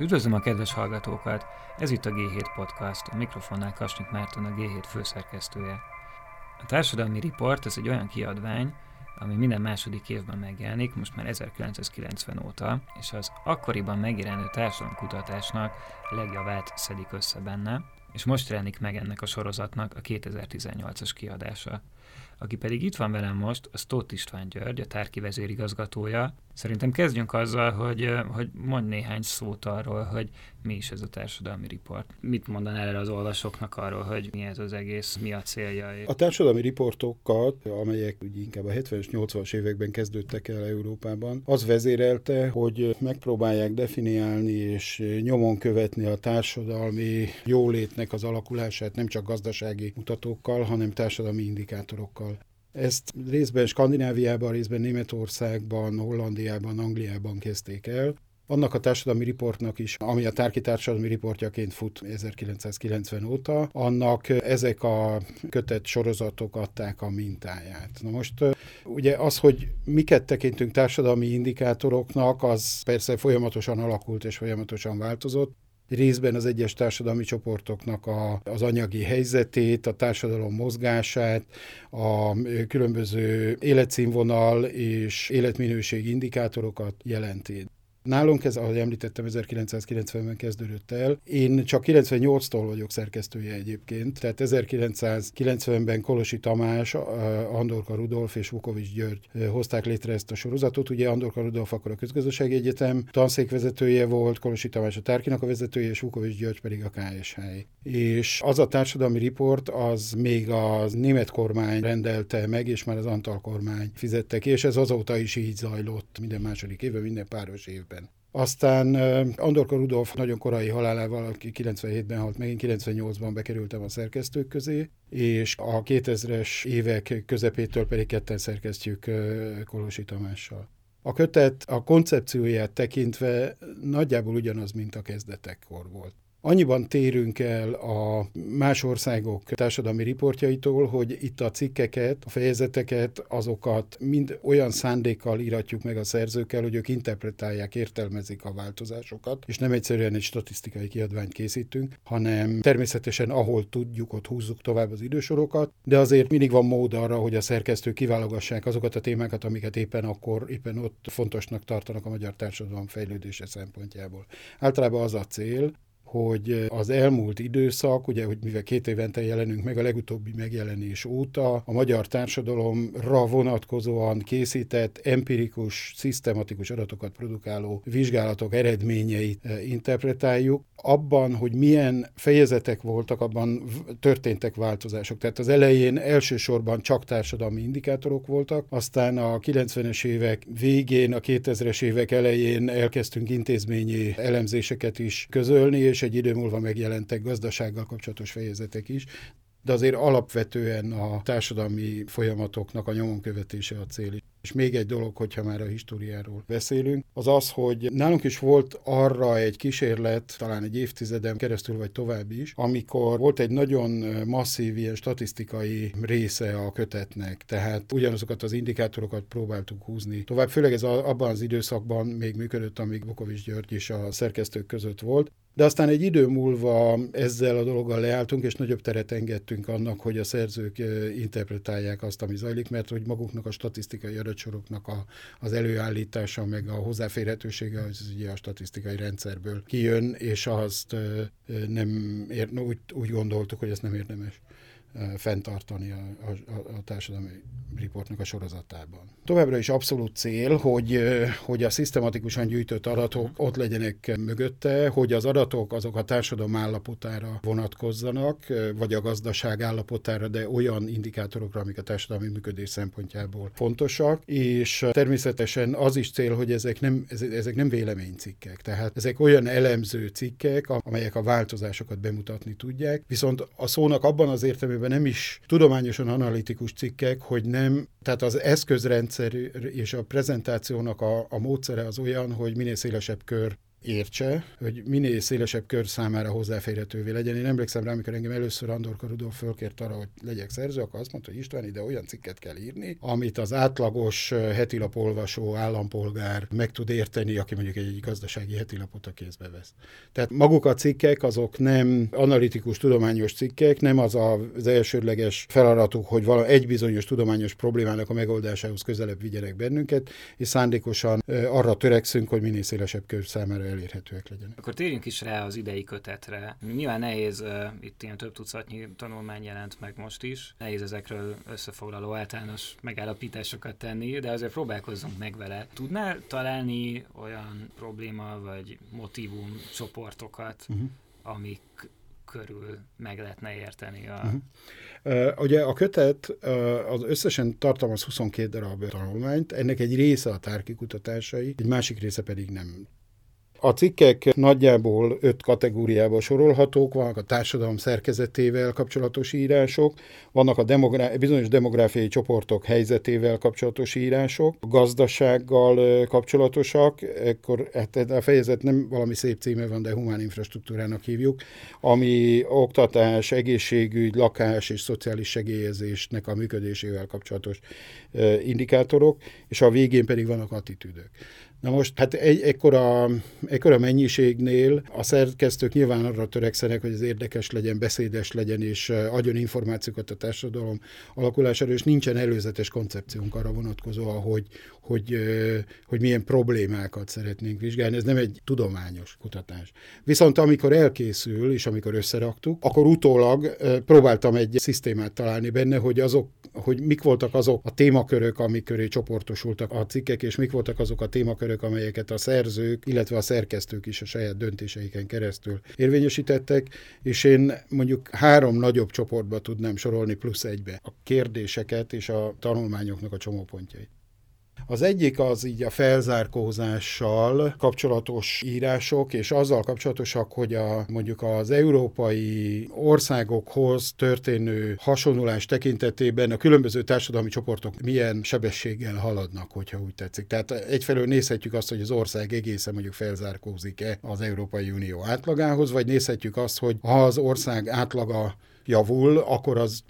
Üdvözlöm a kedves hallgatókat! Ez itt a G7 Podcast, a mikrofonnál Kasnyik Márton a G7 főszerkesztője. A Társadalmi Report ez egy olyan kiadvány, ami minden második évben megjelenik, most már 1990 óta, és az akkoriban megjelenő társadalomkutatásnak legjavát szedik össze benne, és most jelenik meg ennek a sorozatnak a 2018-as kiadása. Aki pedig itt van velem most, az Tóth István György, a tárki vezérigazgatója. Szerintem kezdjünk azzal, hogy, hogy mondj néhány szót arról, hogy mi is ez a társadalmi riport. Mit mondanál el az olvasóknak arról, hogy mi ez az egész, mi a célja? A társadalmi riportokat, amelyek ugye inkább a 70-es, 80-as években kezdődtek el Európában, az vezérelte, hogy megpróbálják definiálni és nyomon követni a társadalmi jólétnek az alakulását nem csak gazdasági mutatókkal, hanem társadalmi indikátorokkal. Ezt részben Skandináviában, részben Németországban, Hollandiában, Angliában kezdték el. Annak a társadalmi riportnak is, ami a tárki társadalmi riportjaként fut 1990 óta, annak ezek a kötett sorozatok adták a mintáját. Na most ugye az, hogy miket tekintünk társadalmi indikátoroknak, az persze folyamatosan alakult és folyamatosan változott részben az egyes társadalmi csoportoknak a, az anyagi helyzetét, a társadalom mozgását, a különböző életszínvonal és életminőség indikátorokat jelenti. Nálunk ez, ahogy említettem, 1990-ben kezdődött el. Én csak 98-tól vagyok szerkesztője egyébként, tehát 1990-ben Kolosi Tamás, Andorka Rudolf és Vukovics György hozták létre ezt a sorozatot. Ugye Andorka Rudolf akkor a Közgazdasági Egyetem tanszékvezetője volt, Kolosi Tamás a Tárkinak a vezetője, és Vukovics György pedig a KSH. És az a társadalmi riport, az még a német kormány rendelte meg, és már az Antal kormány fizette ki, és ez azóta is így zajlott minden második évben, minden páros év. Aztán Andorka Rudolf nagyon korai halálával, aki 97-ben halt meg, én 98-ban bekerültem a szerkesztők közé, és a 2000-es évek közepétől pedig ketten szerkesztjük Kolosi Tamással. A kötet a koncepcióját tekintve nagyjából ugyanaz, mint a kezdetekkor volt. Annyiban térünk el a más országok társadalmi riportjaitól, hogy itt a cikkeket, a fejezeteket, azokat mind olyan szándékkal íratjuk meg a szerzőkkel, hogy ők interpretálják, értelmezik a változásokat, és nem egyszerűen egy statisztikai kiadványt készítünk, hanem természetesen ahol tudjuk, ott húzzuk tovább az idősorokat, de azért mindig van mód arra, hogy a szerkesztők kiválogassák azokat a témákat, amiket éppen akkor, éppen ott fontosnak tartanak a magyar társadalom fejlődése szempontjából. Általában az a cél, hogy az elmúlt időszak, ugye, hogy mivel két évente jelenünk meg a legutóbbi megjelenés óta, a magyar társadalomra vonatkozóan készített empirikus, szisztematikus adatokat produkáló vizsgálatok eredményeit interpretáljuk, abban, hogy milyen fejezetek voltak, abban történtek változások. Tehát az elején elsősorban csak társadalmi indikátorok voltak, aztán a 90-es évek végén, a 2000-es évek elején elkezdtünk intézményi elemzéseket is közölni, és egy idő múlva megjelentek gazdasággal kapcsolatos fejezetek is de azért alapvetően a társadalmi folyamatoknak a nyomon követése a cél. És még egy dolog, hogyha már a históriáról beszélünk, az az, hogy nálunk is volt arra egy kísérlet, talán egy évtizeden keresztül vagy tovább is, amikor volt egy nagyon masszív ilyen statisztikai része a kötetnek, tehát ugyanazokat az indikátorokat próbáltuk húzni tovább, főleg ez abban az időszakban még működött, amíg Bukovics György is a szerkesztők között volt, de aztán egy idő múlva ezzel a dologgal leálltunk, és nagyobb teret engedtünk annak, hogy a szerzők interpretálják azt, ami zajlik, mert hogy maguknak a statisztikai adatsoroknak a, az előállítása, meg a hozzáférhetősége, az ugye a statisztikai rendszerből kijön, és azt nem ér, úgy, úgy gondoltuk, hogy ezt nem érdemes fenntartani a, a, a társadalmi riportnak a sorozatában. Továbbra is abszolút cél, hogy, hogy a szisztematikusan gyűjtött adatok ott legyenek mögötte, hogy az adatok azok a társadalom állapotára vonatkozzanak, vagy a gazdaság állapotára, de olyan indikátorokra, amik a társadalmi működés szempontjából fontosak, és természetesen az is cél, hogy ezek nem, ezek nem véleménycikkek, tehát ezek olyan elemző cikkek, amelyek a változásokat bemutatni tudják, viszont a szónak abban az értelmében értelemben nem is tudományosan analitikus cikkek, hogy nem, tehát az eszközrendszer és a prezentációnak a, a módszere az olyan, hogy minél szélesebb kör értse, hogy minél szélesebb kör számára hozzáférhetővé legyen. Én emlékszem rá, amikor engem először Andor Karudó fölkért arra, hogy legyek szerző, akkor azt mondta, hogy István, ide olyan cikket kell írni, amit az átlagos hetilapolvasó állampolgár meg tud érteni, aki mondjuk egy gazdasági hetilapot a kézbe vesz. Tehát maguk a cikkek, azok nem analitikus, tudományos cikkek, nem az az elsődleges feladatuk, hogy vala egy bizonyos tudományos problémának a megoldásához közelebb vigyenek bennünket, és szándékosan arra törekszünk, hogy minél szélesebb kör számára elérhetőek legyenek. Akkor térjünk is rá az idei kötetre. Nyilván nehéz, uh, itt ilyen több tucatnyi tanulmány jelent meg most is, nehéz ezekről összefoglaló általános megállapításokat tenni, de azért próbálkozzunk meg vele. Tudnál találni olyan probléma vagy motivum csoportokat, uh-huh. amik körül meg lehetne érteni a... Uh-huh. Uh, ugye a kötet uh, az összesen tartalmaz 22 darab tanulmányt, ennek egy része a tárki kutatásai, egy másik része pedig nem. A cikkek nagyjából öt kategóriába sorolhatók, vannak a társadalom szerkezetével kapcsolatos írások, vannak a demográ- bizonyos demográfiai csoportok helyzetével kapcsolatos írások, gazdasággal kapcsolatosak, ekkor hát a fejezet nem valami szép címe van, de humán infrastruktúrának hívjuk, ami oktatás, egészségügy, lakás és szociális segélyezésnek a működésével kapcsolatos indikátorok, és a végén pedig vannak attitűdök. Na most, hát egy ekkora, ekkora mennyiségnél a szerkesztők nyilván arra törekszenek, hogy ez érdekes legyen, beszédes legyen, és adjon információkat a társadalom alakulására, és nincsen előzetes koncepciónk arra vonatkozóan, hogy, hogy, hogy milyen problémákat szeretnénk vizsgálni. Ez nem egy tudományos kutatás. Viszont amikor elkészül, és amikor összeraktuk, akkor utólag próbáltam egy szisztémát találni benne, hogy azok, hogy mik voltak azok a témakörök, amik köré csoportosultak a cikkek, és mik voltak azok a témakörök, amelyeket a szerzők, illetve a szerkesztők is a saját döntéseiken keresztül érvényesítettek, és én mondjuk három nagyobb csoportba tudnám sorolni plusz egybe a kérdéseket és a tanulmányoknak a csomópontjait. Az egyik az így a felzárkózással kapcsolatos írások, és azzal kapcsolatosak, hogy a, mondjuk az európai országokhoz történő hasonlulás tekintetében a különböző társadalmi csoportok milyen sebességgel haladnak, hogyha úgy tetszik. Tehát egyfelől nézhetjük azt, hogy az ország egészen mondjuk felzárkózik-e az Európai Unió átlagához, vagy nézhetjük azt, hogy ha az ország átlaga javul, akkor az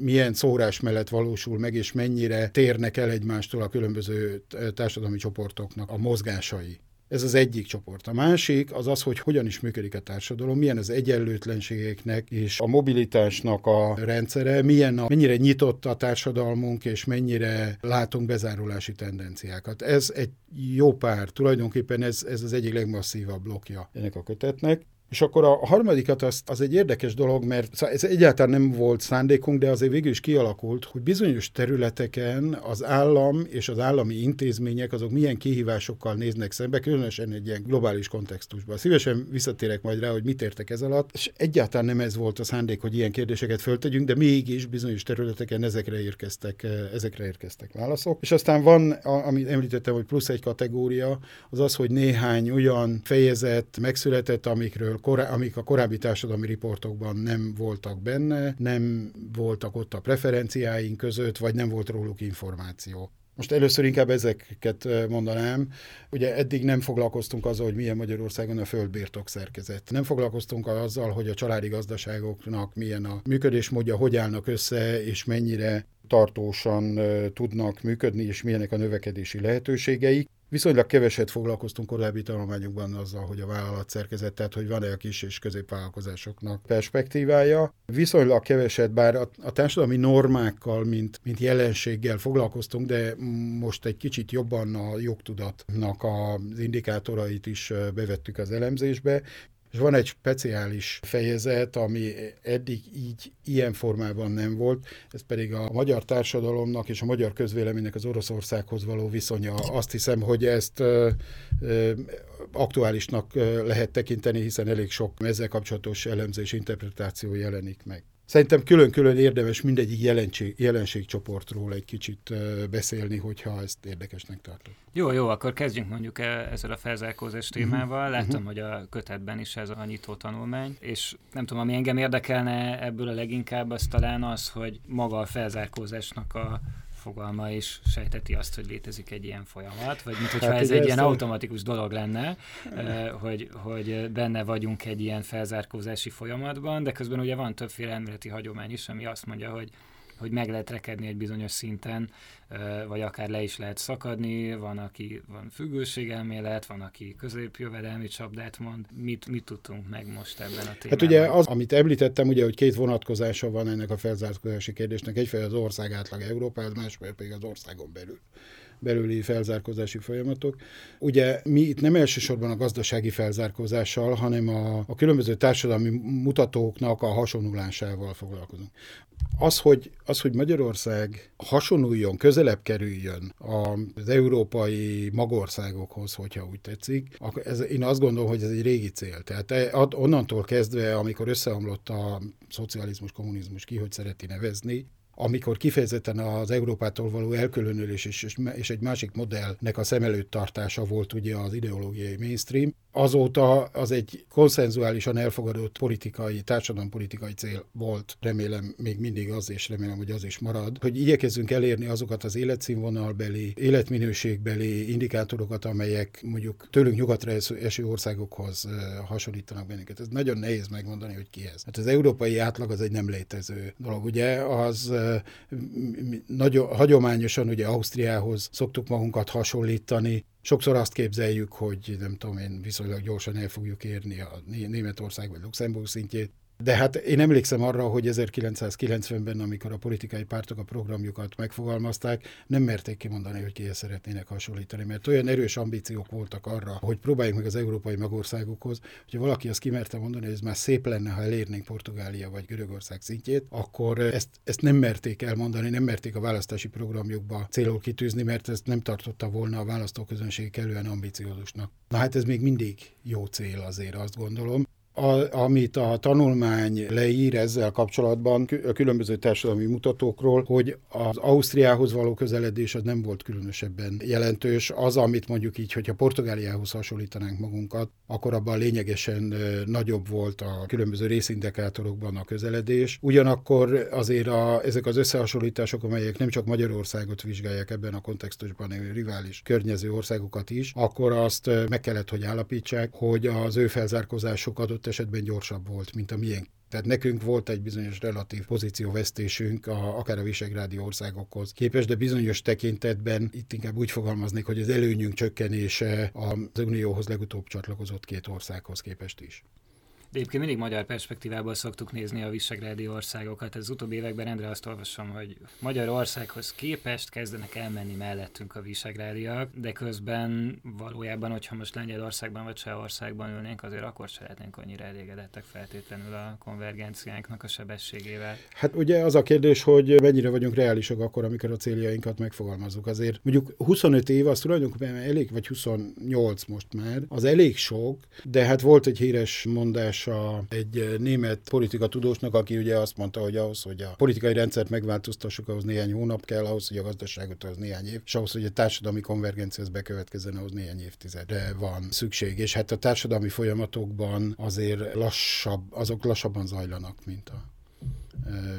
milyen szórás mellett valósul meg, és mennyire térnek el egymástól a különböző társadalmi csoportoknak a mozgásai. Ez az egyik csoport. A másik az az, hogy hogyan is működik a társadalom, milyen az egyenlőtlenségeknek és a mobilitásnak a rendszere, milyen a, mennyire nyitott a társadalmunk, és mennyire látunk bezárulási tendenciákat. Ez egy jó pár, tulajdonképpen ez, ez az egyik legmasszívabb blokja ennek a kötetnek. És akkor a harmadikat az, az egy érdekes dolog, mert ez egyáltalán nem volt szándékunk, de azért végül is kialakult, hogy bizonyos területeken az állam és az állami intézmények azok milyen kihívásokkal néznek szembe, különösen egy ilyen globális kontextusban. Szívesen visszatérek majd rá, hogy mit értek ez alatt, és egyáltalán nem ez volt a szándék, hogy ilyen kérdéseket föltegyünk, de mégis bizonyos területeken ezekre érkeztek, ezekre érkeztek válaszok. És aztán van, amit említettem, hogy plusz egy kategória, az az, hogy néhány olyan fejezet megszületett, amikről korá, amik a korábbi társadalmi riportokban nem voltak benne, nem voltak ott a preferenciáink között, vagy nem volt róluk információ. Most először inkább ezeket mondanám. Ugye eddig nem foglalkoztunk azzal, hogy milyen Magyarországon a földbirtok szerkezet. Nem foglalkoztunk azzal, hogy a családi gazdaságoknak milyen a működésmódja, hogy állnak össze, és mennyire tartósan tudnak működni, és milyenek a növekedési lehetőségeik. Viszonylag keveset foglalkoztunk korábbi tanulmányokban azzal, hogy a vállalat szerkezet, tehát hogy van-e a kis és középvállalkozásoknak perspektívája. Viszonylag keveset, bár a, a társadalmi normákkal, mint, mint jelenséggel foglalkoztunk, de most egy kicsit jobban a jogtudatnak az indikátorait is bevettük az elemzésbe, és van egy speciális fejezet, ami eddig így ilyen formában nem volt, ez pedig a magyar társadalomnak és a magyar közvéleménynek az Oroszországhoz való viszonya. Azt hiszem, hogy ezt aktuálisnak lehet tekinteni, hiszen elég sok ezzel kapcsolatos elemzés, interpretáció jelenik meg. Szerintem külön-külön érdemes mindegyik jelenség, jelenségcsoportról egy kicsit beszélni, hogyha ezt érdekesnek tartok. Jó, jó, akkor kezdjünk mondjuk e, ezzel a felzárkózás mhm. témával. Látom, uh-huh. hogy a kötetben is ez a nyitó tanulmány, és nem tudom, ami engem érdekelne ebből a leginkább, az talán az, hogy maga a felzárkózásnak a fogalma is sejteti azt, hogy létezik egy ilyen folyamat, vagy mint hogyha hát ez egy ilyen a... automatikus dolog lenne, hogy, hogy benne vagyunk egy ilyen felzárkózási folyamatban, de közben ugye van többféle elméleti hagyomány is, ami azt mondja, hogy hogy meg lehet rekedni egy bizonyos szinten, vagy akár le is lehet szakadni, van, aki van függőségelmélet, van, aki középjövedelmi csapdát mond. Mit, mit tudtunk meg most ebben a témában? Hát ugye az, amit említettem, ugye, hogy két vonatkozása van ennek a felzárkózási kérdésnek. Egyfelől az ország átlag Európában, másfelől pedig az országon belül belüli felzárkózási folyamatok. Ugye mi itt nem elsősorban a gazdasági felzárkózással, hanem a, a különböző társadalmi mutatóknak a hasonlulásával foglalkozunk. Az hogy, az, hogy Magyarország hasonuljon, közelebb kerüljön az európai magországokhoz, hogyha úgy tetszik, ez, én azt gondolom, hogy ez egy régi cél. Tehát e, onnantól kezdve, amikor összeomlott a szocializmus, kommunizmus, ki hogy szereti nevezni, amikor kifejezetten az Európától való elkülönülés és, és egy másik modellnek a szem előtt tartása volt ugye az ideológiai mainstream, azóta az egy konszenzuálisan elfogadott politikai, társadalompolitikai cél volt, remélem még mindig az, és remélem, hogy az is marad, hogy igyekezzünk elérni azokat az életszínvonalbeli, életminőségbeli indikátorokat, amelyek mondjuk tőlünk nyugatra eső országokhoz hasonlítanak bennünket. Ez nagyon nehéz megmondani, hogy ki ez. Hát az európai átlag az egy nem létező dolog. Ugye az nagyon hagyományosan ugye Ausztriához szoktuk magunkat hasonlítani, Sokszor azt képzeljük, hogy nem tudom én, viszonylag gyorsan el fogjuk érni a Németország vagy Luxemburg szintjét, de hát én emlékszem arra, hogy 1990-ben, amikor a politikai pártok a programjukat megfogalmazták, nem merték kimondani, hogy kihez szeretnének hasonlítani, mert olyan erős ambíciók voltak arra, hogy próbáljuk meg az európai magországokhoz, hogyha valaki azt kimerte mondani, hogy ez már szép lenne, ha elérnénk Portugália vagy Görögország szintjét, akkor ezt, ezt nem merték elmondani, nem merték a választási programjukba célul kitűzni, mert ezt nem tartotta volna a választóközönség kellően ambiciózusnak. Na hát ez még mindig jó cél azért, azt gondolom a, amit a tanulmány leír ezzel kapcsolatban a különböző társadalmi mutatókról, hogy az Ausztriához való közeledés az nem volt különösebben jelentős. Az, amit mondjuk így, hogyha Portugáliához hasonlítanánk magunkat, akkor abban lényegesen nagyobb volt a különböző részindikátorokban a közeledés. Ugyanakkor azért a, ezek az összehasonlítások, amelyek nem csak Magyarországot vizsgálják ebben a kontextusban, hanem rivális környező országokat is, akkor azt meg kellett, hogy állapítsák, hogy az ő felzárkózások adott adott esetben gyorsabb volt, mint a miénk. Tehát nekünk volt egy bizonyos relatív pozícióvesztésünk a, akár a Visegrádi országokhoz képest, de bizonyos tekintetben itt inkább úgy fogalmaznék, hogy az előnyünk csökkenése az Unióhoz legutóbb csatlakozott két országhoz képest is. De egyébként mindig magyar perspektívából szoktuk nézni a visegrádi országokat. Ez utóbbi években rendre azt olvasom, hogy Magyarországhoz képest kezdenek elmenni mellettünk a visegrádiak, de közben valójában, hogyha most Lengyelországban vagy Csehországban ülnénk, azért akkor szeretnénk annyira elégedettek feltétlenül a konvergenciánknak a sebességével. Hát ugye az a kérdés, hogy mennyire vagyunk reálisak akkor, amikor a céljainkat megfogalmazzuk. Azért mondjuk 25 év az tulajdonképpen elég, vagy 28 most már, az elég sok, de hát volt egy híres mondás a egy német politika tudósnak, aki ugye azt mondta, hogy ahhoz, hogy a politikai rendszert megváltoztassuk, ahhoz néhány hónap kell, ahhoz, hogy a gazdaságot az néhány év, és ahhoz, hogy a társadalmi konvergencia bekövetkezzen, ahhoz néhány évtizedre van szükség. És hát a társadalmi folyamatokban azért lassabb, azok lassabban zajlanak, mint a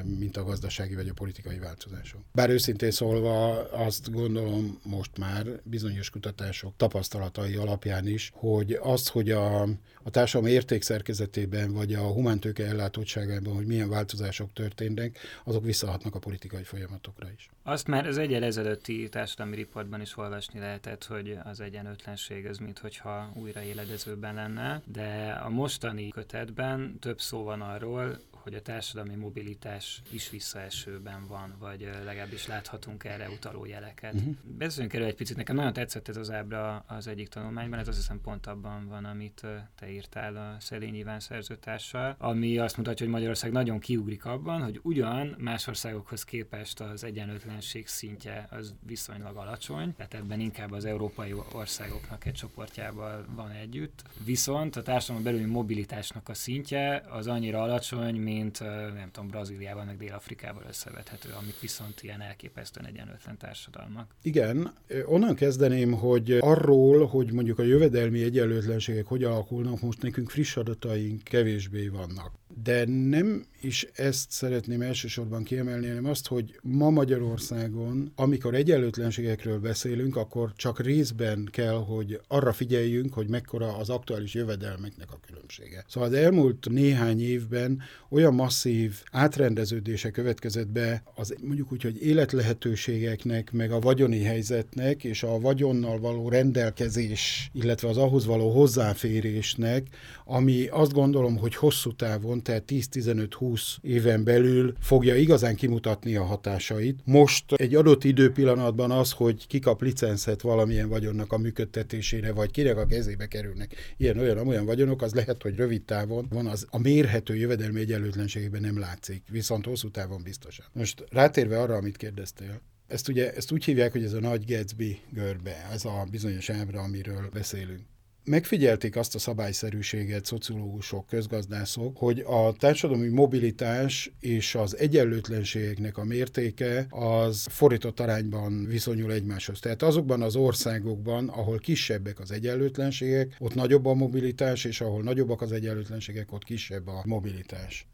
mint a gazdasági vagy a politikai változások. Bár őszintén szólva azt gondolom most már bizonyos kutatások tapasztalatai alapján is, hogy az, hogy a, a társadalom értékszerkezetében vagy a humántőke ellátottságában, hogy milyen változások történnek, azok visszahatnak a politikai folyamatokra is. Azt már az egyel ezelőtti társadalmi riportban is olvasni lehetett, hogy az egyenlőtlenség az mintha újraéledezőben lenne, de a mostani kötetben több szó van arról, hogy a társadalmi mobilitás is visszaesőben van, vagy legalábbis láthatunk erre utaló jeleket. Uh-huh. Beszéljünk erről egy picit. Nekem nagyon tetszett ez az ábra az egyik tanulmányban, ez azt hiszem pont abban van, amit te írtál a Szelény Iván szerzőtársal, ami azt mutatja, hogy Magyarország nagyon kiugrik abban, hogy ugyan más országokhoz képest az egyenlőtlenség szintje az viszonylag alacsony, tehát ebben inkább az európai országoknak egy csoportjával van együtt. Viszont a társadalom belüli mobilitásnak a szintje az annyira alacsony, mint mint nem tudom, Brazíliával, meg Dél-Afrikával összevethető, amik viszont ilyen elképesztően egyenlőtlen társadalmak. Igen, onnan kezdeném, hogy arról, hogy mondjuk a jövedelmi egyenlőtlenségek hogy alakulnak, most nekünk friss adataink kevésbé vannak. De nem is ezt szeretném elsősorban kiemelni, hanem azt, hogy ma Magyarországon, amikor egyenlőtlenségekről beszélünk, akkor csak részben kell, hogy arra figyeljünk, hogy mekkora az aktuális jövedelmeknek a különbsége. Szóval az elmúlt néhány évben olyan masszív átrendeződése következett be az mondjuk úgy, hogy életlehetőségeknek, meg a vagyoni helyzetnek és a vagyonnal való rendelkezés, illetve az ahhoz való hozzáférésnek, ami azt gondolom, hogy hosszú távon, tehát 10-15-20 éven belül fogja igazán kimutatni a hatásait. Most egy adott időpillanatban az, hogy kikap licenszet valamilyen vagyonnak a működtetésére, vagy kinek a kezébe kerülnek ilyen olyan olyan vagyonok, az lehet, hogy rövid távon van az a mérhető jövedelmi egyenlőtlenségében nem látszik, viszont hosszú távon biztosan. Most rátérve arra, amit kérdeztél, ezt ugye ezt úgy hívják, hogy ez a nagy Gatsby görbe, ez a bizonyos ábra, amiről beszélünk megfigyelték azt a szabályszerűséget szociológusok, közgazdászok, hogy a társadalmi mobilitás és az egyenlőtlenségeknek a mértéke az fordított arányban viszonyul egymáshoz. Tehát azokban az országokban, ahol kisebbek az egyenlőtlenségek, ott nagyobb a mobilitás, és ahol nagyobbak az egyenlőtlenségek, ott kisebb a mobilitás.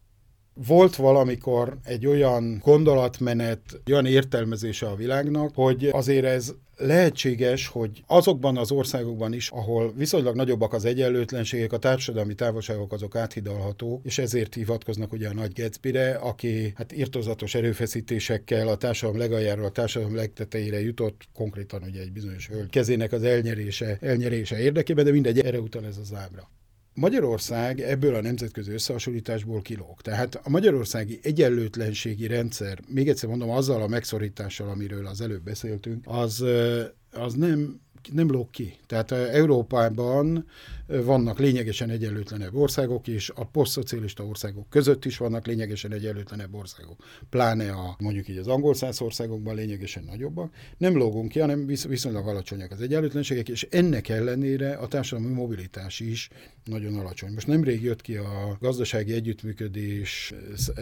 Volt valamikor egy olyan gondolatmenet, olyan értelmezése a világnak, hogy azért ez lehetséges, hogy azokban az országokban is, ahol viszonylag nagyobbak az egyenlőtlenségek, a társadalmi távolságok azok áthidalhatók, és ezért hivatkoznak ugye a nagy Gatsby-re, aki hát irtozatos erőfeszítésekkel a társadalom legaljáról a társadalom legtetejére jutott, konkrétan ugye egy bizonyos hölgy kezének az elnyerése, elnyerése érdekében, de mindegy, erre utal ez az ábra. Magyarország ebből a nemzetközi összehasonlításból kilóg. Tehát a magyarországi egyenlőtlenségi rendszer, még egyszer mondom, azzal a megszorítással, amiről az előbb beszéltünk, az, az nem nem lóg ki. Tehát Európában vannak lényegesen egyenlőtlenebb országok, és a posztszocialista országok között is vannak lényegesen egyenlőtlenebb országok. Pláne a mondjuk így az angol száz országokban lényegesen nagyobbak. Nem lógunk ki, hanem visz, viszonylag alacsonyak az egyenlőtlenségek, és ennek ellenére a társadalmi mobilitás is nagyon alacsony. Most nemrég jött ki a gazdasági együttműködés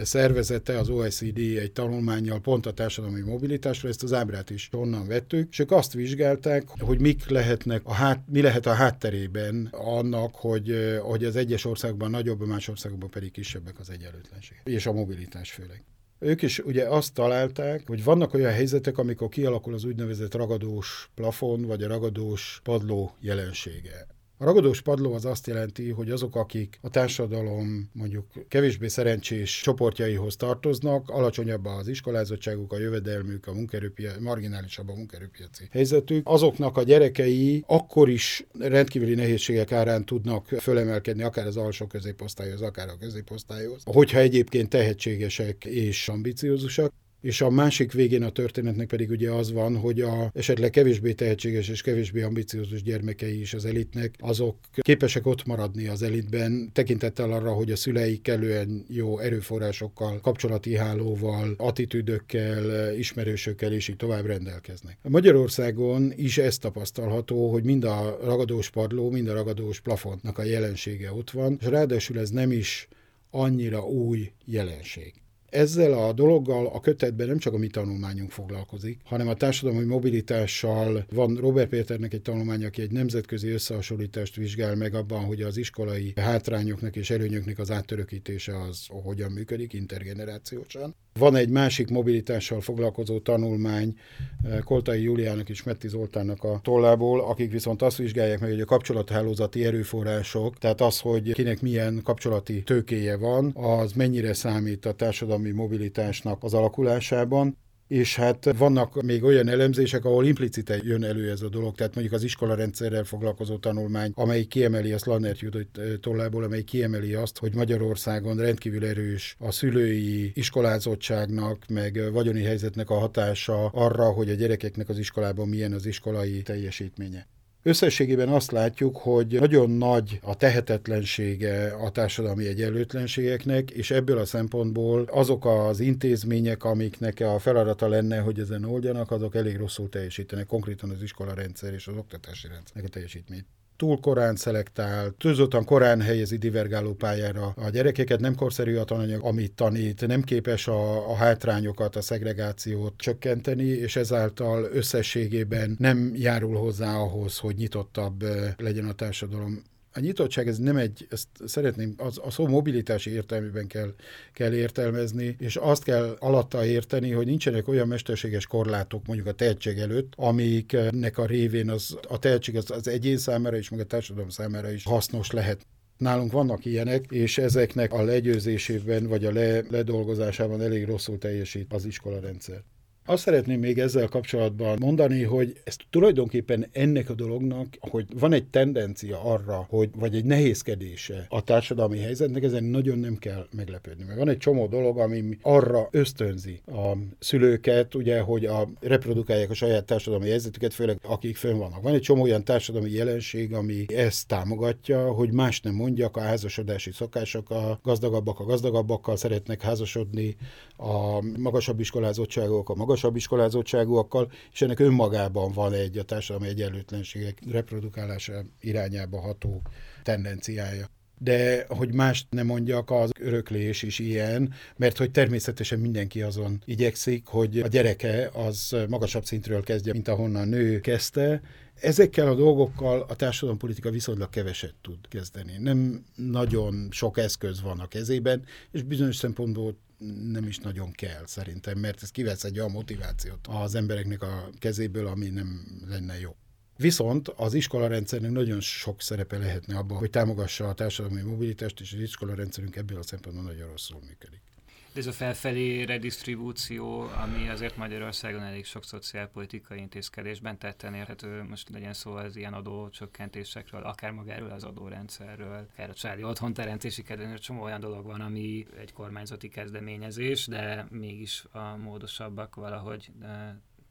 szervezete, az OECD egy tanulmányjal pont a társadalmi mobilitásról, ezt az ábrát is onnan vettük, és ők azt vizsgálták, hogy mik lehetnek a hát, mi lehet a hátterében annak, hogy, hogy az egyes országban nagyobb, más országokban pedig kisebbek az egyenlőtlenség. És a mobilitás főleg. Ők is ugye azt találták, hogy vannak olyan helyzetek, amikor kialakul az úgynevezett ragadós plafon, vagy a ragadós padló jelensége. A ragadós padló az azt jelenti, hogy azok, akik a társadalom mondjuk kevésbé szerencsés csoportjaihoz tartoznak, alacsonyabb az iskolázottságuk, a jövedelmük, a munkerőpiac, marginálisabb a munkerőpiaci helyzetük, azoknak a gyerekei akkor is rendkívüli nehézségek árán tudnak fölemelkedni, akár az alsó középosztályhoz, akár a középosztályhoz, hogyha egyébként tehetségesek és ambiciózusak. És a másik végén a történetnek pedig ugye az van, hogy a esetleg kevésbé tehetséges és kevésbé ambiciózus gyermekei is az elitnek, azok képesek ott maradni az elitben, tekintettel arra, hogy a szüleik kellően jó erőforrásokkal, kapcsolati hálóval, attitűdökkel, ismerősökkel és így tovább rendelkeznek. Magyarországon is ez tapasztalható, hogy mind a ragadós padló, mind a ragadós plafontnak a jelensége ott van, és ráadásul ez nem is annyira új jelenség. Ezzel a dologgal a kötetben nem csak a mi tanulmányunk foglalkozik, hanem a társadalmi mobilitással van Robert Péternek egy tanulmány, aki egy nemzetközi összehasonlítást vizsgál meg abban, hogy az iskolai hátrányoknak és előnyöknek az áttörökítése az hogyan működik intergenerációsan. Van egy másik mobilitással foglalkozó tanulmány eh, Koltai Juliának és Metti Zoltánnak a tollából, akik viszont azt vizsgálják meg, hogy a kapcsolathálózati erőforrások, tehát az, hogy kinek milyen kapcsolati tőkéje van, az mennyire számít a társadalmi mobilitásnak az alakulásában és hát vannak még olyan elemzések, ahol implicite jön elő ez a dolog, tehát mondjuk az iskolarendszerrel foglalkozó tanulmány, amely kiemeli a Lannert Judit tollából, amely kiemeli azt, hogy Magyarországon rendkívül erős a szülői iskolázottságnak, meg vagyoni helyzetnek a hatása arra, hogy a gyerekeknek az iskolában milyen az iskolai teljesítménye. Összességében azt látjuk, hogy nagyon nagy a tehetetlensége a társadalmi egyenlőtlenségeknek, és ebből a szempontból azok az intézmények, amiknek a feladata lenne, hogy ezen oldjanak, azok elég rosszul teljesítenek, konkrétan az iskola rendszer és az oktatási rendszernek a teljesítményt túl korán szelektál, túlzottan korán helyezi divergáló pályára a gyerekeket, nem korszerű a tananyag, amit tanít, nem képes a, a hátrányokat, a szegregációt csökkenteni, és ezáltal összességében nem járul hozzá ahhoz, hogy nyitottabb legyen a társadalom A nyitottság ez nem egy, ezt szeretném, az, a szó mobilitási értelmében kell, kell értelmezni, és azt kell alatta érteni, hogy nincsenek olyan mesterséges korlátok mondjuk a tehetség előtt, amiknek a révén az, a tehetség az, az egyén számára és meg a társadalom számára is hasznos lehet. Nálunk vannak ilyenek, és ezeknek a legyőzésében vagy a le, ledolgozásában elég rosszul teljesít az iskola rendszer. Azt szeretném még ezzel kapcsolatban mondani, hogy ez tulajdonképpen ennek a dolognak, hogy van egy tendencia arra, hogy vagy egy nehézkedése a társadalmi helyzetnek, ezen nagyon nem kell meglepődni. Mert van egy csomó dolog, ami arra ösztönzi a szülőket, ugye, hogy a, reprodukálják a saját társadalmi helyzetüket, főleg akik fönn vannak. Van egy csomó olyan társadalmi jelenség, ami ezt támogatja, hogy más nem mondjak, a házasodási szokások, a gazdagabbak a gazdagabbakkal szeretnek házasodni, a magasabb iskolázottságok a magasabb magasabb iskolázottságúakkal, és ennek önmagában van egy a társadalmi egyenlőtlenségek reprodukálása irányába ható tendenciája de hogy mást nem mondjak, az öröklés is ilyen, mert hogy természetesen mindenki azon igyekszik, hogy a gyereke az magasabb szintről kezdje, mint ahonnan nő kezdte. Ezekkel a dolgokkal a társadalompolitika viszonylag keveset tud kezdeni. Nem nagyon sok eszköz van a kezében, és bizonyos szempontból nem is nagyon kell szerintem, mert ez kivesz egy olyan motivációt az embereknek a kezéből, ami nem lenne jó. Viszont az iskolarendszernek nagyon sok szerepe lehetne abban, hogy támogassa a társadalmi mobilitást, és az iskolarendszerünk ebből a szempontból nagyon rosszul működik. De ez a felfelé redistribúció, ami azért Magyarországon elég sok szociálpolitikai intézkedésben tetten érhető, most legyen szó az ilyen adócsökkentésekről, akár magáról az adórendszerről, akár a családi otthonteremtési kedvenő, csomó olyan dolog van, ami egy kormányzati kezdeményezés, de mégis a módosabbak valahogy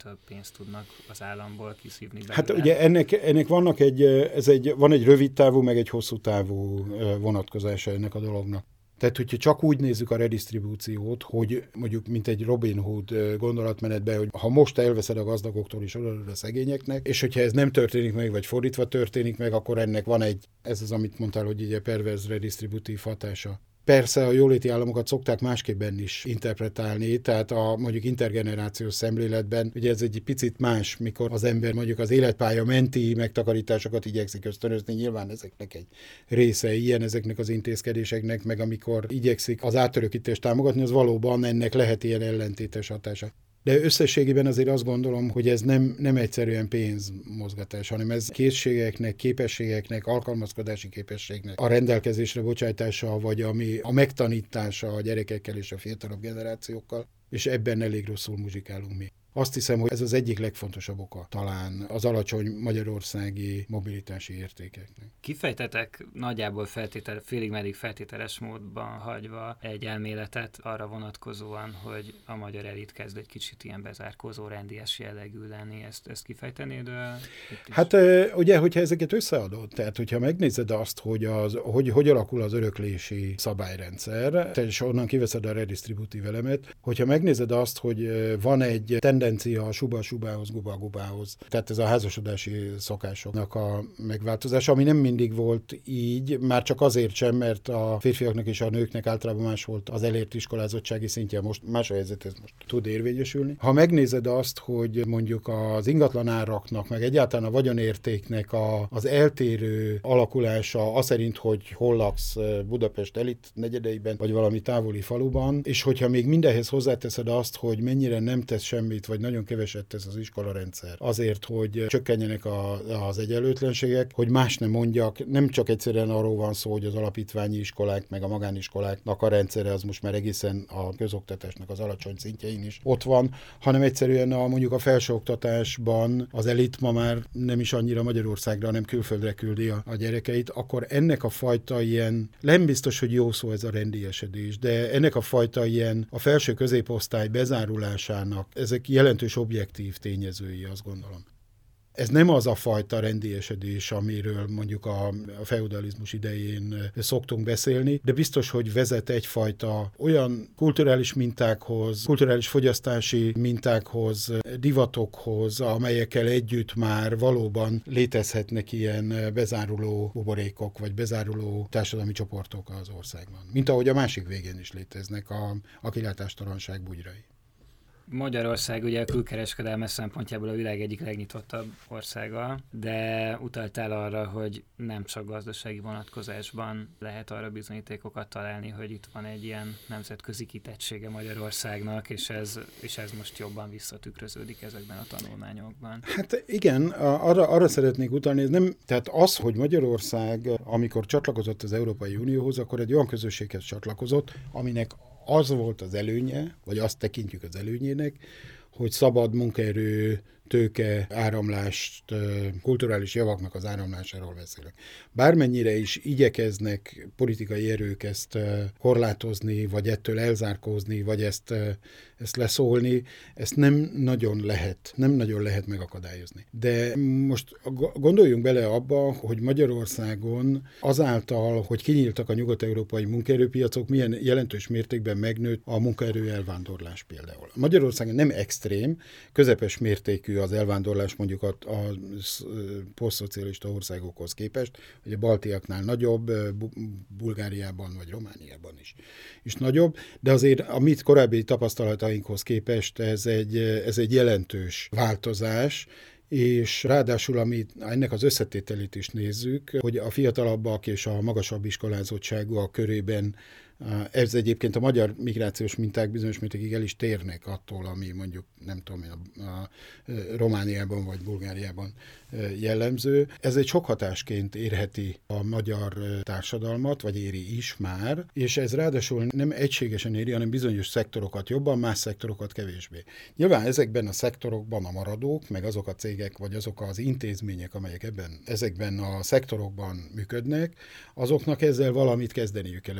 több pénzt tudnak az államból kiszívni belőle. Hát ugye ennek, ennek vannak egy, ez egy, van egy rövid távú, meg egy hosszú távú vonatkozása ennek a dolognak. Tehát, hogyha csak úgy nézzük a redistribúciót, hogy mondjuk, mint egy Robin Hood gondolatmenetben, hogy ha most elveszed a gazdagoktól és odaadod a szegényeknek, és hogyha ez nem történik meg, vagy fordítva történik meg, akkor ennek van egy, ez az, amit mondtál, hogy így a perverz redistributív hatása. Persze a jóléti államokat szokták másképpen is interpretálni, tehát a mondjuk intergenerációs szemléletben ugye ez egy picit más, mikor az ember mondjuk az életpálya menti megtakarításokat igyekszik ösztönözni, nyilván ezeknek egy része ilyen ezeknek az intézkedéseknek, meg amikor igyekszik az átörökítést támogatni, az valóban ennek lehet ilyen ellentétes hatása. De összességében azért azt gondolom, hogy ez nem, nem egyszerűen pénzmozgatás, hanem ez készségeknek, képességeknek, alkalmazkodási képességnek a rendelkezésre bocsájtása, vagy ami a megtanítása a gyerekekkel és a fiatalabb generációkkal, és ebben elég rosszul muzsikálunk mi. Azt hiszem, hogy ez az egyik legfontosabb oka talán az alacsony magyarországi mobilitási értékeknek. Kifejtetek nagyjából feltétel, félig meddig feltételes módban hagyva egy elméletet arra vonatkozóan, hogy a magyar elit kezd egy kicsit ilyen bezárkózó rendies jellegű lenni. Ezt, ezt kifejtenéd? Hát ugye, hogyha ezeket összeadod, tehát hogyha megnézed azt, hogy, az, hogy, hogy alakul az öröklési szabályrendszer, és onnan kiveszed a redistributív elemet, hogyha megnézed azt, hogy van egy tendencia, tendencia a suba-subához, guba-gubához. Tehát ez a házasodási szokásoknak a megváltozása, ami nem mindig volt így, már csak azért sem, mert a férfiaknak és a nőknek általában más volt az elért iskolázottsági szintje, most más a helyzet, ez most tud érvényesülni. Ha megnézed azt, hogy mondjuk az ingatlanáraknak, meg egyáltalán a vagyonértéknek a, az eltérő alakulása, az szerint, hogy hol laksz Budapest elit negyedeiben, vagy valami távoli faluban, és hogyha még mindenhez hozzáteszed azt, hogy mennyire nem tesz semmit, vagy nagyon keveset tesz az iskola rendszer azért, hogy csökkenjenek a, az egyenlőtlenségek, hogy más nem mondjak, nem csak egyszerűen arról van szó, hogy az alapítványi iskolák, meg a magániskoláknak a rendszere az most már egészen a közoktatásnak az alacsony szintjein is ott van, hanem egyszerűen a, mondjuk a felsőoktatásban az elit ma már nem is annyira Magyarországra, hanem külföldre küldi a, a gyerekeit, akkor ennek a fajta ilyen, nem biztos, hogy jó szó ez a rendiesedés, de ennek a fajta ilyen a felső középosztály bezárulásának, ezek jelentős objektív tényezői, azt gondolom. Ez nem az a fajta rendiesedés, amiről mondjuk a, a feudalizmus idején szoktunk beszélni, de biztos, hogy vezet egyfajta olyan kulturális mintákhoz, kulturális fogyasztási mintákhoz, divatokhoz, amelyekkel együtt már valóban létezhetnek ilyen bezáruló buborékok, vagy bezáruló társadalmi csoportok az országban. Mint ahogy a másik végén is léteznek a, a kilátástalanság bugyrai. Magyarország ugye a külkereskedelme szempontjából a világ egyik legnyitottabb országa, de utaltál arra, hogy nem csak gazdasági vonatkozásban lehet arra bizonyítékokat találni, hogy itt van egy ilyen nemzetközi kitettsége Magyarországnak, és ez, és ez most jobban visszatükröződik ezekben a tanulmányokban. Hát igen, arra, arra szeretnék utalni, ez nem, tehát az, hogy Magyarország, amikor csatlakozott az Európai Unióhoz, akkor egy olyan közösséghez csatlakozott, aminek az volt az előnye, vagy azt tekintjük az előnyének, hogy szabad munkaerő tőke áramlást, kulturális javaknak az áramlásáról beszélek. Bármennyire is igyekeznek politikai erők ezt korlátozni, vagy ettől elzárkózni, vagy ezt, ezt leszólni, ezt nem nagyon lehet, nem nagyon lehet megakadályozni. De most gondoljunk bele abba, hogy Magyarországon azáltal, hogy kinyíltak a nyugat-európai munkaerőpiacok, milyen jelentős mértékben megnőtt a munkaerő elvándorlás például. Magyarországon nem extrém, közepes mértékű az elvándorlás mondjuk a, a posztszocialista országokhoz képest, hogy a baltiaknál nagyobb, Bulgáriában vagy Romániában is, is nagyobb, de azért a mit korábbi tapasztalatainkhoz képest ez egy, ez egy jelentős változás, és ráadásul, amit ennek az összetételét is nézzük, hogy a fiatalabbak és a magasabb iskolázottságúak körében ez egyébként a magyar migrációs minták bizonyos mértékig el is térnek attól, ami mondjuk nem tudom, a, a Romániában vagy Bulgáriában jellemző. Ez egy sok hatásként érheti a magyar társadalmat, vagy éri is már, és ez ráadásul nem egységesen éri, hanem bizonyos szektorokat jobban, más szektorokat kevésbé. Nyilván ezekben a szektorokban a maradók, meg azok a cégek, vagy azok az intézmények, amelyek ebben, ezekben a szektorokban működnek, azoknak ezzel valamit kezdeniük kell.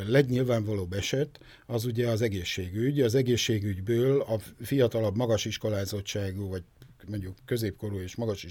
Legnyilvánvalóbb eset az ugye az egészségügy. Az egészségügyből a fiatalabb, magas iskolázottságú, vagy mondjuk középkorú és magas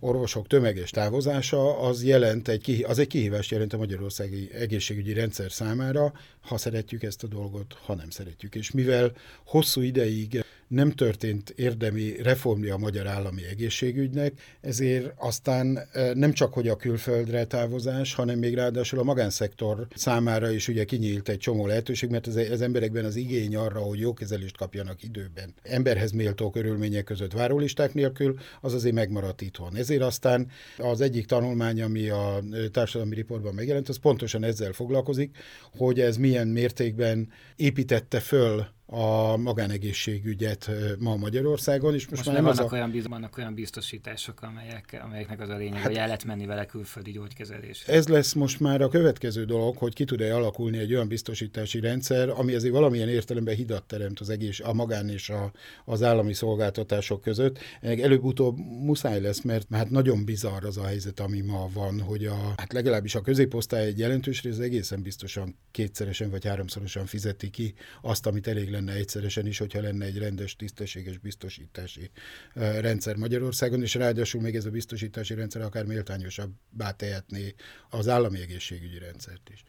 orvosok tömeges távozása, az jelent egy, az egy kihívást jelent a magyarországi egészségügyi rendszer számára, ha szeretjük ezt a dolgot, ha nem szeretjük. És mivel hosszú ideig nem történt érdemi reformja a magyar állami egészségügynek, ezért aztán nem csak, hogy a külföldre távozás, hanem még ráadásul a magánszektor számára is ugye kinyílt egy csomó lehetőség, mert az, az emberekben az igény arra, hogy jó kezelést kapjanak időben, emberhez méltó körülmények között várólisták nélkül, az azért megmaradt itthon. Ezért aztán az egyik tanulmány, ami a társadalmi riportban megjelent, az pontosan ezzel foglalkozik, hogy ez milyen mértékben építette föl a magánegészségügyet ma Magyarországon. És most, most már nem vannak, a... olyan, biz, vannak olyan biztosítások, amelyek, amelyeknek az a lényeg, hát, hogy el lehet menni vele külföldi gyógykezelésre. Ez lesz most már a következő dolog, hogy ki tud-e alakulni egy olyan biztosítási rendszer, ami azért valamilyen értelemben hidat teremt az egész, a magán és a, az állami szolgáltatások között. Előbb-utóbb muszáj lesz, mert hát nagyon bizarr az a helyzet, ami ma van, hogy a, hát legalábbis a középosztály egy jelentős rész egészen biztosan kétszeresen vagy háromszorosan fizeti ki azt, amit elég lenne lenne egyszeresen is, hogyha lenne egy rendes, tisztességes biztosítási rendszer Magyarországon, és ráadásul még ez a biztosítási rendszer akár méltányosabbá tehetné az állami egészségügyi rendszert is.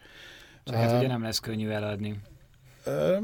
Csak hát ugye nem lesz könnyű eladni.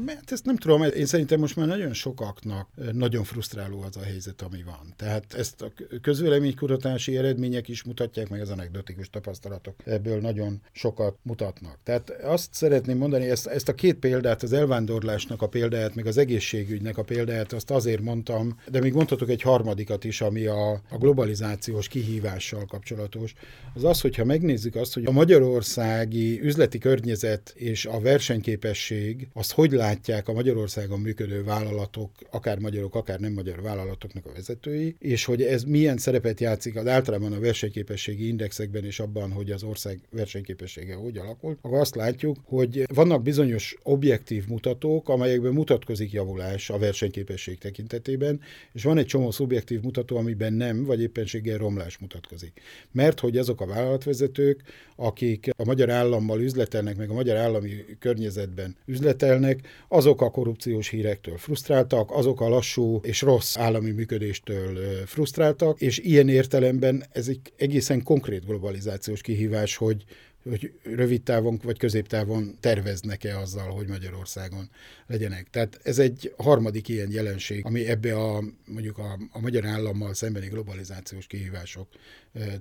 Mert ezt nem tudom, én szerintem most már nagyon sokaknak nagyon frusztráló az a helyzet, ami van. Tehát ezt a közvéleménykutatási eredmények is mutatják, meg az anekdotikus tapasztalatok ebből nagyon sokat mutatnak. Tehát azt szeretném mondani, ezt, ezt a két példát, az elvándorlásnak a példáját, meg az egészségügynek a példáját, azt azért mondtam, de még mondhatok egy harmadikat is, ami a, a globalizációs kihívással kapcsolatos. Az az, hogyha megnézzük azt, hogy a magyarországi üzleti környezet és a versenyképesség az azt hogy látják a Magyarországon működő vállalatok, akár magyarok, akár nem magyar vállalatoknak a vezetői, és hogy ez milyen szerepet játszik az általában a versenyképességi indexekben és abban, hogy az ország versenyképessége hogy alakult, akkor azt látjuk, hogy vannak bizonyos objektív mutatók, amelyekben mutatkozik javulás a versenyképesség tekintetében, és van egy csomó szubjektív mutató, amiben nem, vagy éppenséggel romlás mutatkozik. Mert hogy azok a vállalatvezetők, akik a magyar állammal üzletelnek, meg a magyar állami környezetben üzletelnek, élnek, azok a korrupciós hírektől frusztráltak, azok a lassú és rossz állami működéstől frusztráltak, és ilyen értelemben ez egy egészen konkrét globalizációs kihívás, hogy hogy rövid távon vagy középtávon terveznek-e azzal, hogy Magyarországon legyenek. Tehát ez egy harmadik ilyen jelenség, ami ebbe a mondjuk a, a magyar állammal szembeni globalizációs kihívások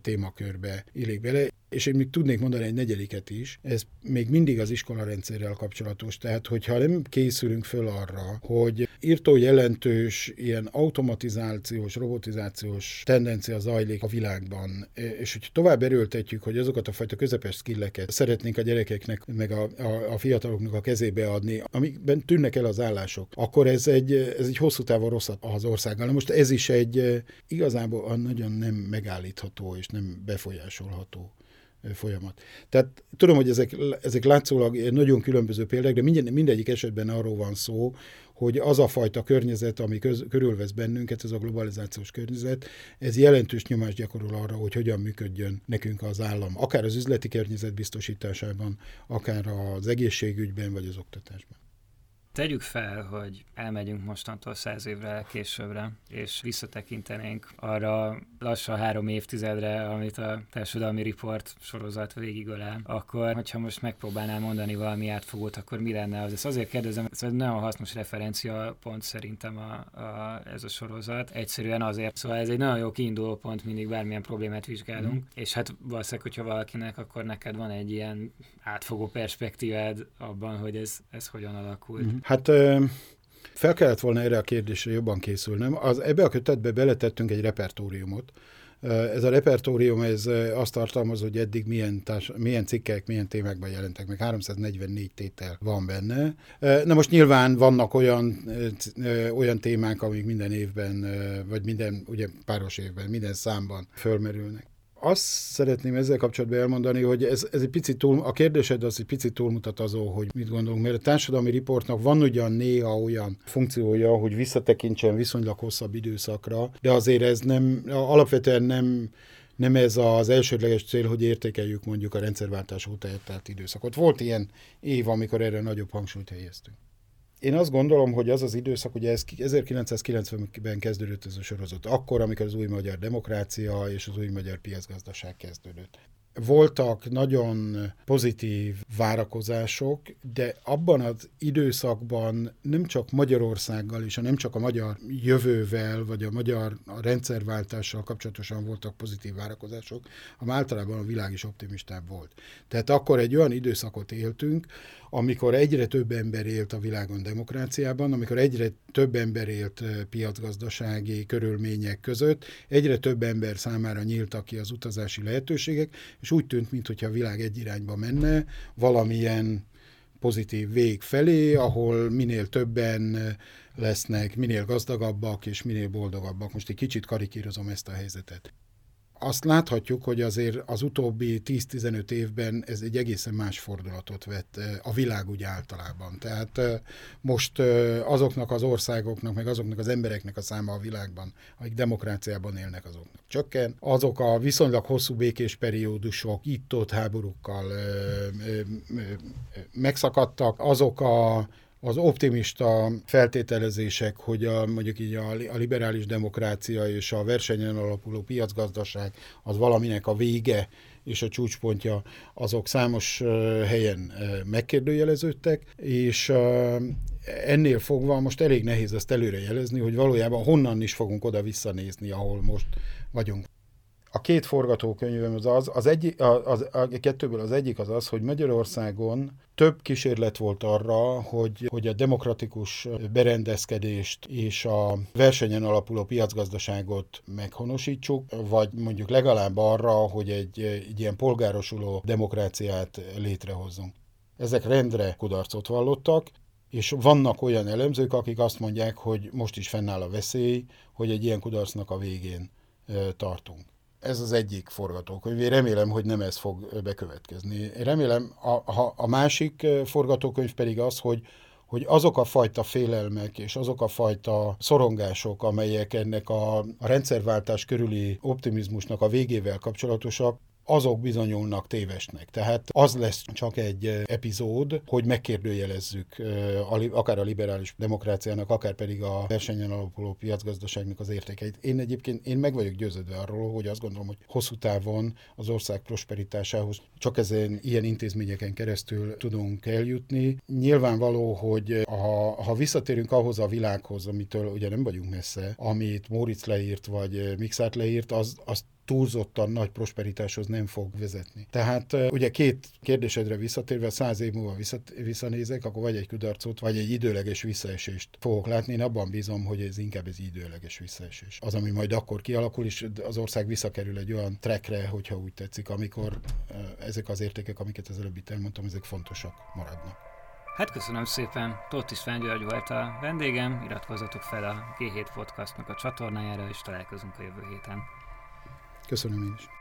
témakörbe illik bele. és én még tudnék mondani egy negyediket is, ez még mindig az iskola rendszerrel kapcsolatos. Tehát, hogyha nem készülünk föl arra, hogy írtó jelentős ilyen automatizációs, robotizációs tendencia zajlik a világban, és hogy tovább erőltetjük, hogy azokat a fajta közepes skilleket szeretnénk a gyerekeknek, meg a, a, a fiataloknak a kezébe adni, amikben tűnnek el az állások, akkor ez egy, ez egy hosszú távon rossz az országgal. Na most ez is egy igazából nagyon nem megállítható és nem befolyásolható folyamat. Tehát tudom, hogy ezek, ezek látszólag nagyon különböző példák, de minden, mindegyik esetben arról van szó, hogy az a fajta környezet, ami köz, körülvesz bennünket, ez a globalizációs környezet, ez jelentős nyomást gyakorol arra, hogy hogyan működjön nekünk az állam, akár az üzleti környezet biztosításában, akár az egészségügyben, vagy az oktatásban. Tegyük fel, hogy elmegyünk mostantól száz évre későbbre, és visszatekintenénk arra lassan három évtizedre, amit a társadalmi riport sorozat végigölel, akkor, hogyha most megpróbálnál mondani valami átfogót, akkor mi lenne az? Ezt azért kérdezem, ez egy nagyon hasznos referencia pont szerintem a, a, ez a sorozat. Egyszerűen azért, szóval ez egy nagyon jó kiinduló pont, mindig bármilyen problémát vizsgálunk, mm. és hát valószínűleg, hogyha valakinek, akkor neked van egy ilyen átfogó perspektívád abban, hogy ez, ez hogyan alakult. Mm. Hát fel kellett volna erre a kérdésre jobban készülnöm. Az, ebbe a kötetbe beletettünk egy repertóriumot. Ez a repertórium ez azt tartalmaz, hogy eddig milyen, társ, milyen cikkek, milyen témákban jelentek meg. 344 tétel van benne. Na most nyilván vannak olyan, olyan témák, amik minden évben, vagy minden, ugye páros évben, minden számban fölmerülnek azt szeretném ezzel kapcsolatban elmondani, hogy ez, ez egy picit túl, a kérdésed az egy picit túlmutat azon, hogy mit gondolunk, mert a társadalmi riportnak van ugyan néha olyan funkciója, hogy visszatekintsen viszonylag hosszabb időszakra, de azért ez nem, alapvetően nem, nem ez az elsődleges cél, hogy értékeljük mondjuk a rendszerváltás óta eltelt időszakot. Volt ilyen év, amikor erre nagyobb hangsúlyt helyeztünk. Én azt gondolom, hogy az az időszak, ugye ez 1990-ben kezdődött ez a sorozat, akkor, amikor az új magyar demokrácia és az új magyar piacgazdaság kezdődött voltak nagyon pozitív várakozások, de abban az időszakban nem csak Magyarországgal és nem csak a magyar jövővel, vagy a magyar rendszerváltással kapcsolatosan voltak pozitív várakozások, hanem általában a világ is optimistább volt. Tehát akkor egy olyan időszakot éltünk, amikor egyre több ember élt a világon demokráciában, amikor egyre több ember élt piacgazdasági körülmények között, egyre több ember számára nyíltak ki az utazási lehetőségek, és úgy tűnt, mintha a világ egy irányba menne, valamilyen pozitív vég felé, ahol minél többen lesznek, minél gazdagabbak és minél boldogabbak. Most egy kicsit karikírozom ezt a helyzetet azt láthatjuk, hogy azért az utóbbi 10-15 évben ez egy egészen más fordulatot vett eh, a világ úgy általában. Tehát eh, most eh, azoknak az országoknak, meg azoknak az embereknek a száma a világban, akik demokráciában élnek, azoknak csökken. Azok a viszonylag hosszú békés periódusok itt-ott háborúkkal megszakadtak, azok a az optimista feltételezések, hogy a, mondjuk így a, a liberális demokrácia és a versenyen alapuló piacgazdaság az valaminek a vége és a csúcspontja, azok számos helyen megkérdőjeleződtek, és ennél fogva most elég nehéz ezt előre jelezni, hogy valójában honnan is fogunk oda visszanézni, ahol most vagyunk a két forgatókönyvem az az, az, egy, az, a kettőből az egyik az az, hogy Magyarországon több kísérlet volt arra, hogy, hogy a demokratikus berendezkedést és a versenyen alapuló piacgazdaságot meghonosítsuk, vagy mondjuk legalább arra, hogy egy, egy ilyen polgárosuló demokráciát létrehozzunk. Ezek rendre kudarcot vallottak, és vannak olyan elemzők, akik azt mondják, hogy most is fennáll a veszély, hogy egy ilyen kudarcnak a végén tartunk ez az egyik forgatókönyv. Én remélem, hogy nem ez fog bekövetkezni. Én remélem, a, a, a másik forgatókönyv pedig az, hogy hogy azok a fajta félelmek és azok a fajta szorongások, amelyek ennek a, rendszerváltás körüli optimizmusnak a végével kapcsolatosak, azok bizonyulnak tévesnek. Tehát az lesz csak egy epizód, hogy megkérdőjelezzük akár a liberális demokráciának, akár pedig a versenyen alapuló piacgazdaságnak az értékeit. Én egyébként én meg vagyok győződve arról, hogy azt gondolom, hogy hosszú távon az ország prosperitásához csak ezen ilyen intézményeken keresztül tudunk eljutni. Nyilvánvaló, hogy ha, ha visszatérünk ahhoz a világhoz, amitől ugye nem vagyunk messze, amit Móricz leírt, vagy Mixát leírt, az, az túlzottan nagy prosperitáshoz nem fog vezetni. Tehát ugye két kérdésedre visszatérve, száz év múlva visszanézek, akkor vagy egy kudarcot, vagy egy időleges visszaesést fogok látni. Én abban bízom, hogy ez inkább ez időleges visszaesés. Az, ami majd akkor kialakul, és az ország visszakerül egy olyan trackre, hogyha úgy tetszik, amikor ezek az értékek, amiket az előbb itt elmondtam, ezek fontosak maradnak. Hát köszönöm szépen, Tóth István volt a vendégem, iratkozzatok fel a G7 Podcastnak a csatornájára, és találkozunk a jövő héten. Köszönöm én is.